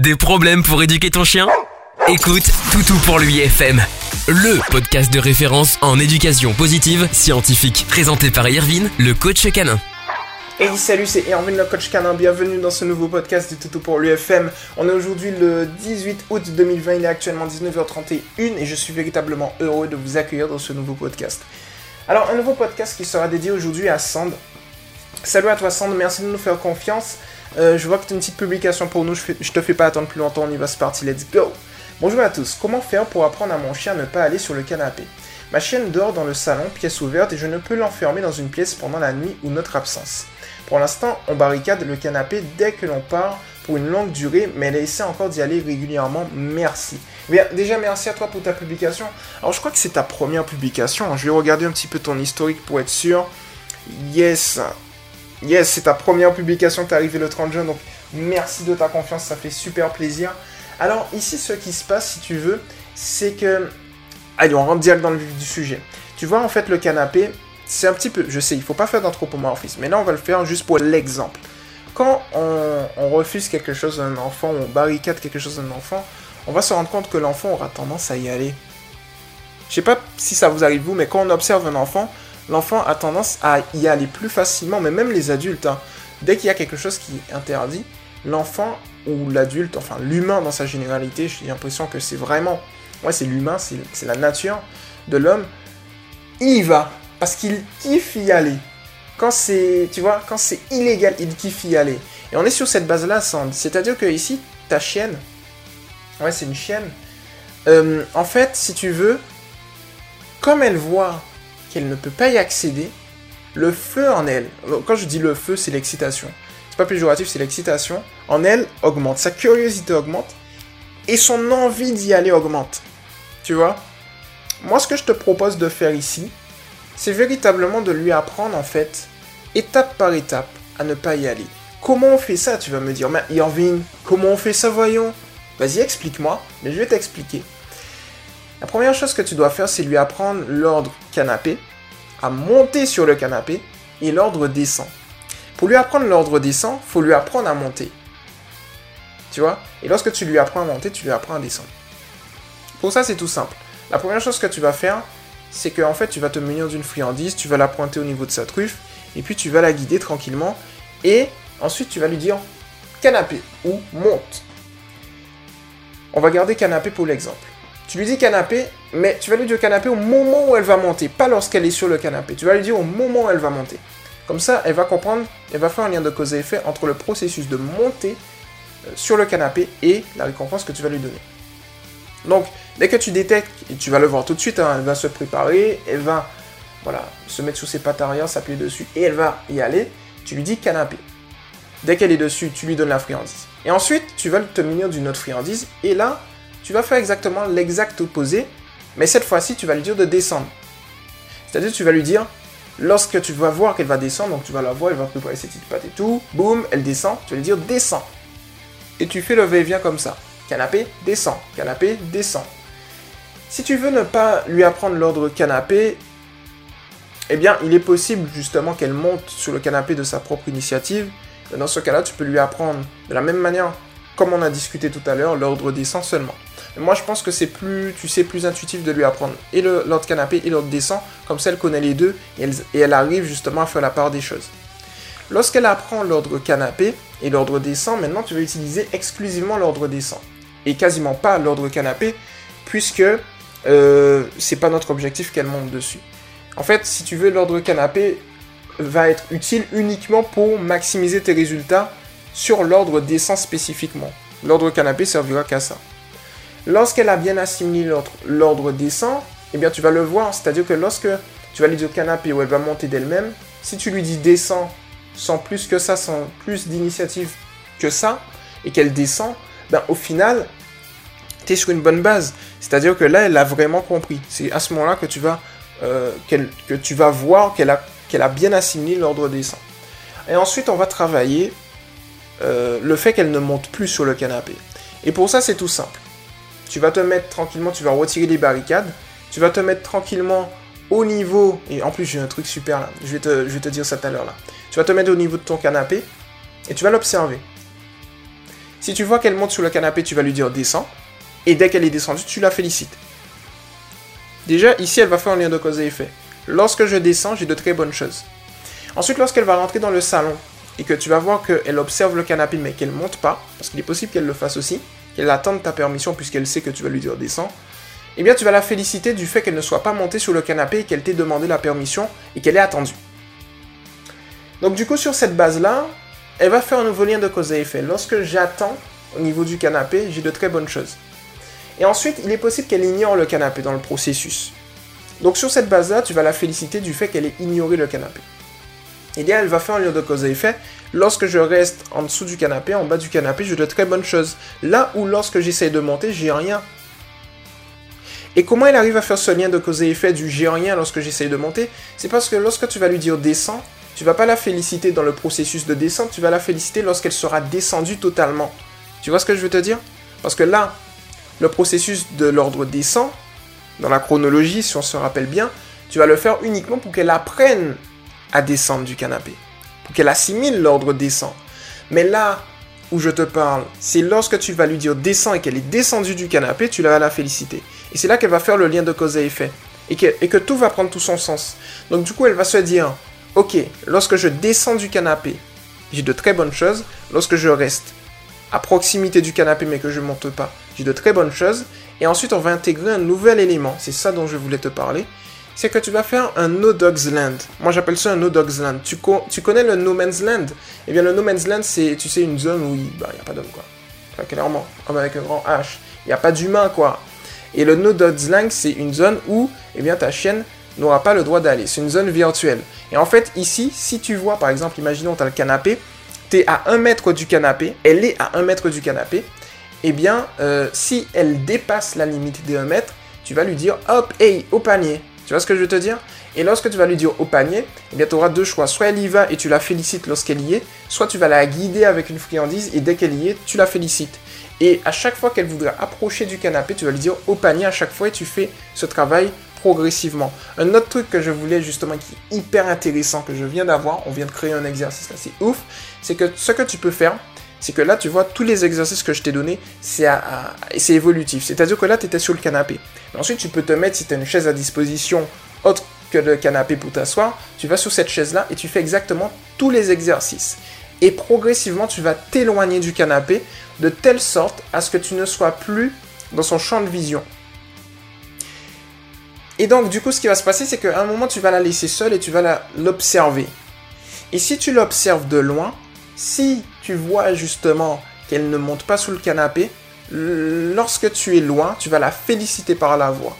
Des problèmes pour éduquer ton chien? Écoute Toutou pour lui FM, le podcast de référence en éducation positive scientifique, présenté par Irvine, le coach canin. Hey salut, c'est Irvine le coach canin, bienvenue dans ce nouveau podcast du Toutou pour l'UFM. On est aujourd'hui le 18 août 2020, il est actuellement 19h31 et je suis véritablement heureux de vous accueillir dans ce nouveau podcast. Alors un nouveau podcast qui sera dédié aujourd'hui à Sand. Salut à toi Sand, merci de nous faire confiance. Euh, je vois que tu as une petite publication pour nous, je, te fais pas attendre plus longtemps, on y va, c'est parti, let's go Bonjour à tous, comment faire pour apprendre à mon chien à ne pas aller sur le canapé? Ma chienne dort dans le salon, pièce ouverte, et je ne peux l'enfermer dans une pièce pendant la nuit ou notre absence. Pour l'instant, on barricade le canapé dès que l'on part pour une longue durée, mais elle essaie encore d'y aller régulièrement. Merci. Bien, déjà, merci à toi pour ta publication. Alors, je crois que c'est ta première publication. Je vais regarder un petit peu ton historique pour être sûr. Yes, Yes, c'est ta première publication, t'es arrivé le 30 juin, donc merci de ta confiance, ça fait super plaisir. Alors ici, ce qui se passe, si tu veux, c'est que... Allez, on rentre direct dans le vif du sujet. Tu vois, en fait, le canapé, c'est un petit peu... Je sais, il faut pas faire d'anthropomorphisme, mais là, on va le faire juste pour l'exemple. Quand on, refuse quelque chose d'un enfant, on barricade quelque chose d'un enfant, on va se rendre compte que l'enfant aura tendance à y aller. Je sais pas si ça vous arrive vous, mais quand on observe un enfant, l'enfant a tendance à y aller plus facilement, mais même les adultes, hein. dès qu'il y a quelque chose qui est interdit, l'enfant ou l'adulte, enfin l'humain dans sa généralité, j'ai l'impression que c'est vraiment, ouais c'est l'humain, c'est la nature de l'homme, il y va, parce qu'il kiffe y aller. Quand c'est, tu vois, quand c'est illégal, il kiffe y aller. Et on est sur cette base-là, c'est-à-dire que ici, ta chienne, ouais c'est une chienne, euh, en fait, si tu veux, comme elle voit qu'elle ne peut pas y accéder, le feu en elle, quand je dis le feu, c'est l'excitation. C'est pas péjoratif, c'est l'excitation. En elle augmente, sa curiosité augmente et son envie d'y aller augmente. Tu vois? Moi, ce que je te propose de faire ici, c'est véritablement de lui apprendre en fait, étape par étape, à ne pas y aller. Comment on fait ça, tu vas me dire, mais Irving, comment on fait ça, voyons? Vas-y, explique-moi, mais je vais t'expliquer. La première chose que tu dois faire, c'est lui apprendre l'ordre canapé, à monter sur le canapé, et l'ordre descend. Pour lui apprendre l'ordre descend, faut lui apprendre à monter. Tu vois? Et lorsque tu lui apprends à monter, tu lui apprends à descendre. Pour ça, c'est tout simple. La première chose que tu vas faire, c'est que en fait, tu vas te munir d'une friandise, tu vas la pointer au niveau de sa truffe, et puis tu vas la guider tranquillement, et ensuite tu vas lui dire canapé ou monte. On va garder canapé pour l'exemple. Tu lui dis canapé, mais tu vas lui dire canapé au moment où elle va monter, pas lorsqu'elle est sur le canapé. Tu vas lui dire au moment où elle va monter. Comme ça, elle va comprendre, elle va faire un lien de cause et effet entre le processus de monter euh, sur le canapé et la récompense que tu vas lui donner. Donc, dès que tu détectes, et tu vas le voir tout de suite, hein, elle va se préparer, elle va voilà, se mettre sur ses pattes arrière, s'appuyer dessus, et elle va y aller, tu lui dis canapé. Dès qu'elle est dessus, tu lui donnes la friandise. Et ensuite, tu vas te munir d'une autre friandise, et là, tu vas faire exactement l'exact opposé, mais cette fois-ci, tu vas lui dire de descendre. C'est-à-dire, tu vas lui dire, lorsque tu vas voir qu'elle va descendre, donc tu vas la voir, elle va préparer ses petites pattes et tout, boum, elle descend, tu vas lui dire descends. Et tu fais le va-et-vient comme ça. Canapé, descend, canapé, descend. Si tu veux ne pas lui apprendre l'ordre canapé, eh bien, il est possible justement qu'elle monte sur le canapé de sa propre initiative. Dans ce cas-là, tu peux lui apprendre de la même manière, comme on a discuté tout à l'heure, l'ordre descend seulement. Moi, je pense que c'est plus, tu sais, plus intuitif de lui apprendre et l'ordre canapé et l'ordre descend, comme ça elle connaît les deux et elle, et elle, arrive justement à faire la part des choses. Lorsqu'elle apprend l'ordre canapé et l'ordre descend, maintenant tu vas utiliser exclusivement l'ordre descend et quasiment pas l'ordre canapé, puisque euh, c'est pas notre objectif qu'elle monte dessus. En fait, si tu veux, l'ordre canapé va être utile uniquement pour maximiser tes résultats sur l'ordre descend spécifiquement. L'ordre canapé servira qu'à ça. Lorsqu'elle a bien assimilé l'ordre descend, eh bien tu vas le voir, c'est-à-dire que lorsque tu vas lui dire canapé où elle va monter d'elle-même, si tu lui dis descend sans plus que ça, sans plus d'initiative que ça, et qu'elle descend, ben au final, tu es sur une bonne base. C'est-à-dire que là, elle a vraiment compris. C'est à ce moment-là que tu vas, euh, voir qu'elle a, bien assimilé l'ordre descend. Et ensuite, on va travailler euh, le fait qu'elle ne monte plus sur le canapé. Et pour ça, c'est tout simple tu vas te mettre tranquillement, tu vas retirer les barricades, tu vas te mettre tranquillement au niveau, et en plus j'ai un truc super là, je vais te, dire ça tout à l'heure là, tu vas te mettre au niveau de ton canapé, et tu vas l'observer. Si tu vois qu'elle monte sur le canapé, tu vas lui dire descends. Et dès qu'elle est descendue, tu la félicites. Déjà, ici, elle va faire un lien de cause et effet. Lorsque je descends, j'ai de très bonnes choses. Ensuite, lorsqu'elle va rentrer dans le salon et que tu vas voir qu'elle observe le canapé mais qu'elle monte pas, parce qu'il est possible qu'elle le fasse aussi, qu'elle attende ta permission puisqu'elle sait que tu vas lui dire descends, eh bien tu vas la féliciter du fait qu'elle ne soit pas montée sur le canapé et qu'elle t'ait demandé la permission et qu'elle ait attendu. Donc du coup, sur cette base-là, elle va faire un nouveau lien de cause et effet. Lorsque j'attends au niveau du canapé, j'ai de très bonnes choses. Et ensuite, il est possible qu'elle ignore le canapé dans le processus. Donc sur cette base-là, tu vas la féliciter du fait qu'elle ait ignoré le canapé. Et bien, elle va faire un lien de cause et effet. Lorsque je reste en dessous du canapé, en bas du canapé, j'ai de très bonnes choses. Là où lorsque j'essaye de monter, j'ai rien. Et comment elle arrive à faire ce lien de cause et effet du j'ai rien lorsque j'essaye de monter? C'est parce que lorsque tu vas lui dire descends, tu vas pas la féliciter dans le processus de descente, tu vas la féliciter lorsqu'elle sera descendue totalement. Tu vois ce que je veux te dire? Parce que là, le processus de l'ordre descend, dans la chronologie, si on se rappelle bien, tu vas le faire uniquement pour qu'elle apprenne à descendre du canapé, qu'elle assimile l'ordre descend. Mais là où je te parle, c'est lorsque tu vas lui dire descends et qu'elle est descendue du canapé, tu vas la féliciter. Et c'est là qu'elle va faire le lien de cause et effet. Et que, et que tout va prendre tout son sens. Donc du coup, elle va se dire, ok, lorsque je descends du canapé, j'ai de très bonnes choses. Lorsque je reste à proximité du canapé mais que je monte pas, j'ai de très bonnes choses. Et ensuite, on va intégrer un nouvel élément. C'est ça dont je voulais te parler. C'est que tu vas faire un No Dogs Land. Moi, j'appelle ça un No Dogs Land. Tu, tu, connais le No Man's Land? Eh bien, le No Man's Land, c'est, tu sais, une zone où il n'y bah, a pas d'homme, quoi. clairement, comme avec un grand H. Il n'y a pas d'humain, quoi. Et le No Dogs Land, c'est une zone où, eh bien, ta chienne n'aura pas le droit d'aller. C'est une zone virtuelle. Et en fait, ici, si tu vois, par exemple, imaginons, tu as le canapé, tu es à 1 mètre du canapé, elle est à 1 mètre du canapé, eh bien, euh, si elle dépasse la limite des 1 mètre, tu vas lui dire hop, hey, au panier. Tu vois ce que je veux te dire? Et lorsque tu vas lui dire au panier, eh bien, tu auras deux choix. Soit elle y va et tu la félicites lorsqu'elle y est, soit tu vas la guider avec une friandise et dès qu'elle y est, tu la félicites. Et à chaque fois qu'elle voudra approcher du canapé, tu vas lui dire au panier à chaque fois et tu fais ce travail progressivement. Un autre truc que je voulais justement qui est hyper intéressant que je viens d'avoir, on vient de créer un exercice là, c'est ouf, c'est que ce que tu peux faire, c'est que là, tu vois, tous les exercices que je t'ai donnés, c'est c'est évolutif. C'est-à-dire que là, tu étais sur le canapé. ensuite, tu peux te mettre, si tu as une chaise à disposition autre que le canapé pour t'asseoir, tu vas sur cette chaise-là et tu fais exactement tous les exercices. Et progressivement, tu vas t'éloigner du canapé de telle sorte à ce que tu ne sois plus dans son champ de vision. Et donc, du coup, ce qui va se passer, c'est qu'à un moment, tu vas la laisser seule et tu vas l'observer. Et si tu l'observes de loin, si tu vois justement qu'elle ne monte pas sous le canapé, lorsque tu es loin, tu vas la féliciter par la voix.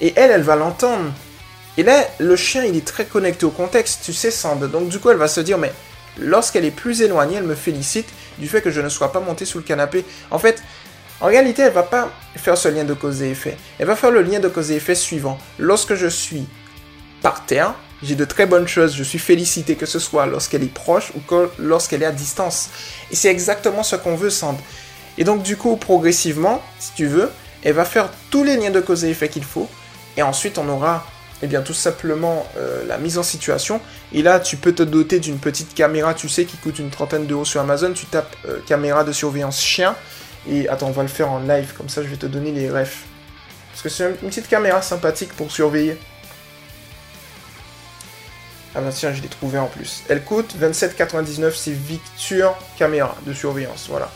Et elle, elle va l'entendre. Et là, le chien, il est très connecté au contexte, tu sais, Sand. Donc, du coup, elle va se dire, mais lorsqu'elle est plus éloignée, elle me félicite du fait que je ne sois pas monté sous le canapé. En fait, en réalité, elle va pas faire ce lien de cause et effet. Elle va faire le lien de cause et effet suivant. Lorsque je suis par terre, j'ai de très bonnes choses, je suis félicité que ce soit lorsqu'elle est proche ou lorsqu'elle est à distance. Et c'est exactement ce qu'on veut, Sand. Et donc du coup, progressivement, si tu veux, elle va faire tous les liens de cause et effet qu'il faut. Et ensuite, on aura eh bien, tout simplement euh, la mise en situation. Et là, tu peux te doter d'une petite caméra, tu sais, qui coûte une trentaine d'euros sur Amazon. Tu tapes euh, caméra de surveillance chien. Et attends, on va le faire en live, comme ça je vais te donner les refs. Parce que c'est une petite caméra sympathique pour surveiller. Ah bah tiens, je l'ai trouvé en plus. Elle coûte 27,99, c'est Victure Caméra de surveillance, voilà.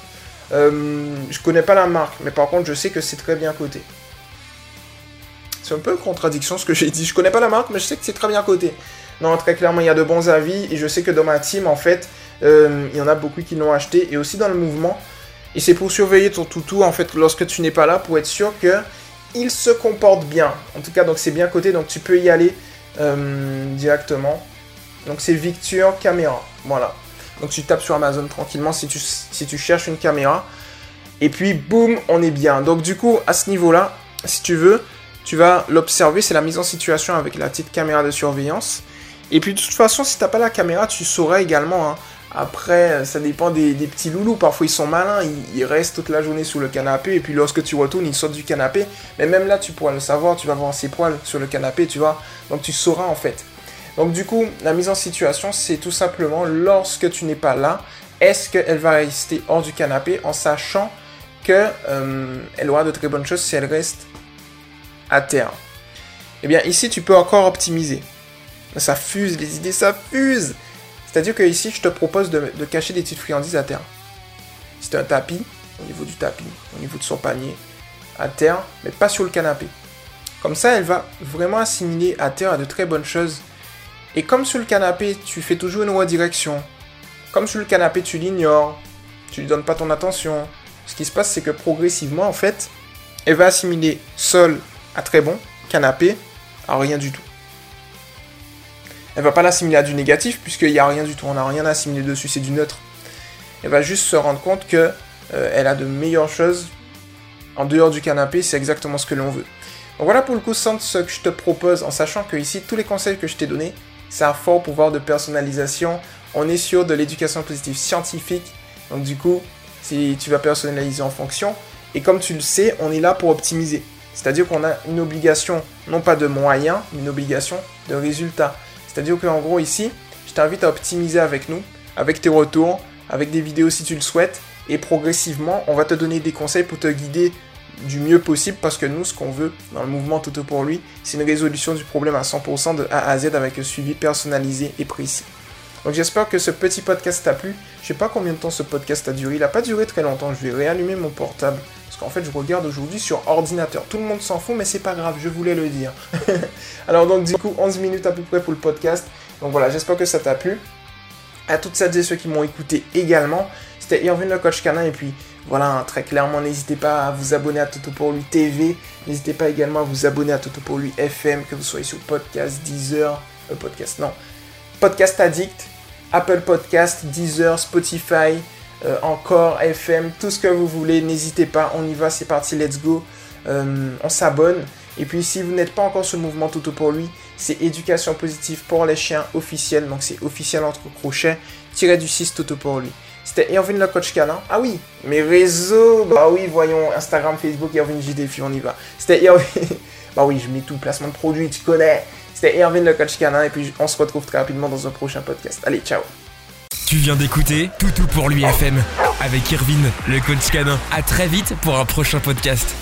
Euh, je connais pas la marque, mais par contre je sais que c'est très bien coté. C'est un peu une contradiction ce que j'ai dit. Je connais pas la marque, mais je sais que c'est très bien coté. Non, très clairement, il y a de bons avis, et je sais que dans ma team, en fait, euh, il y en a beaucoup qui l'ont acheté, et aussi dans le mouvement, et c'est pour surveiller ton toutou, en fait, lorsque tu n'es pas là, pour être sûr que il se comporte bien. En tout cas, donc c'est bien coté, donc tu peux y aller euh, directement. Donc c'est Victure Caméra. Voilà. Donc tu tapes sur Amazon tranquillement si tu, si tu cherches une caméra. Et puis boum, on est bien. Donc du coup, à ce niveau-là, si tu veux, tu vas l'observer. C'est la mise en situation avec la petite caméra de surveillance. Et puis de toute façon, si tu n'as pas la caméra, tu saurais également. Hein, après, ça dépend des, petits loulous. Parfois, ils sont malins, ils, restent toute la journée sous le canapé. Et puis, lorsque tu retournes, ils sortent du canapé. Mais même là, tu pourras le savoir. Tu vas voir ses poils sur le canapé, tu vois. Donc, tu sauras en fait. Donc, du coup, la mise en situation, c'est tout simplement lorsque tu n'es pas là, est-ce qu'elle va rester hors du canapé en sachant qu'elle euh, aura de très bonnes choses si elle reste à terre? Eh bien, ici, tu peux encore optimiser. Ça fuse, les idées, ça fuse C'est-à-dire que ici, je te propose de, cacher des petites friandises à terre. C'est un tapis, au niveau du tapis, au niveau de son panier, à terre, mais pas sur le canapé. Comme ça, elle va vraiment assimiler à terre à de très bonnes choses. Et comme sur le canapé, tu fais toujours une redirection. Comme sur le canapé, tu l'ignores. Tu lui donnes pas ton attention. Ce qui se passe, c'est que progressivement, en fait, elle va assimiler sol à très bon, canapé à rien du tout. Elle va pas l'assimiler à du négatif, puisqu'il n'y a rien du tout. On n'a rien à assimiler dessus, c'est du neutre. Elle va juste se rendre compte que euh, elle a de meilleures choses en dehors du canapé, c'est exactement ce que l'on veut. Donc voilà pour le coup ce que je te propose en sachant que ici tous les conseils que je t'ai donnés, c'est un fort pouvoir de personnalisation. On est sur de l'éducation positive scientifique. Donc du coup, si tu vas personnaliser en fonction. Et comme tu le sais, on est là pour optimiser. C'est-à-dire qu'on a une obligation, non pas de moyens, mais une obligation de résultats. C'est-à-dire qu'en gros ici, je t'invite à optimiser avec nous, avec tes retours, avec des vidéos si tu le souhaites. Et progressivement, on va te donner des conseils pour te guider du mieux possible parce que nous, ce qu'on veut dans le mouvement Toto pour lui, c'est une résolution du problème à 100% de A à Z avec un suivi personnalisé et précis. Donc j'espère que ce petit podcast t'a plu. Je sais pas combien de temps ce podcast a duré. Il n'a pas duré très longtemps. Je vais réallumer mon portable. Parce qu'en fait, je regarde aujourd'hui sur ordinateur. Tout le monde s'en fout, mais c'est pas grave. Je voulais le dire. Alors donc du coup, 11 minutes à peu près pour le podcast. Donc voilà, j'espère que ça t'a plu. À toutes celles et ceux qui m'ont écouté également. C'était Irvine le coach canin et puis voilà, très clairement, n'hésitez pas à vous abonner à Toto pour lui TV. N'hésitez pas également à vous abonner à Toto pour lui FM, que vous soyez sur podcast, Deezer, euh, podcast, non, Podcast Addict, Apple Podcast, Deezer, Spotify, euh, encore FM, tout ce que vous voulez. N'hésitez pas, on y va, c'est parti, let's go. Euh, on s'abonne. Et puis si vous n'êtes pas encore sur le mouvement Toto pour lui, c'est éducation positive pour les chiens officiel. Donc c'est officiel entre crochets, tiré du 6 Toto pour lui. C'était Irvine le coach canin. Ah oui, mes réseaux. Bah oui, voyons Instagram, Facebook, Irvine JDF, on y va. C'était Irvine. bah oui, je mets tout, placement de produits, tu connais. C'était Irvine le coach canin et puis on se retrouve très rapidement dans un prochain podcast. Allez, ciao. Tu viens d'écouter Toutou pour l'UFM avec Irvine, le coach canin. À très vite pour un prochain podcast.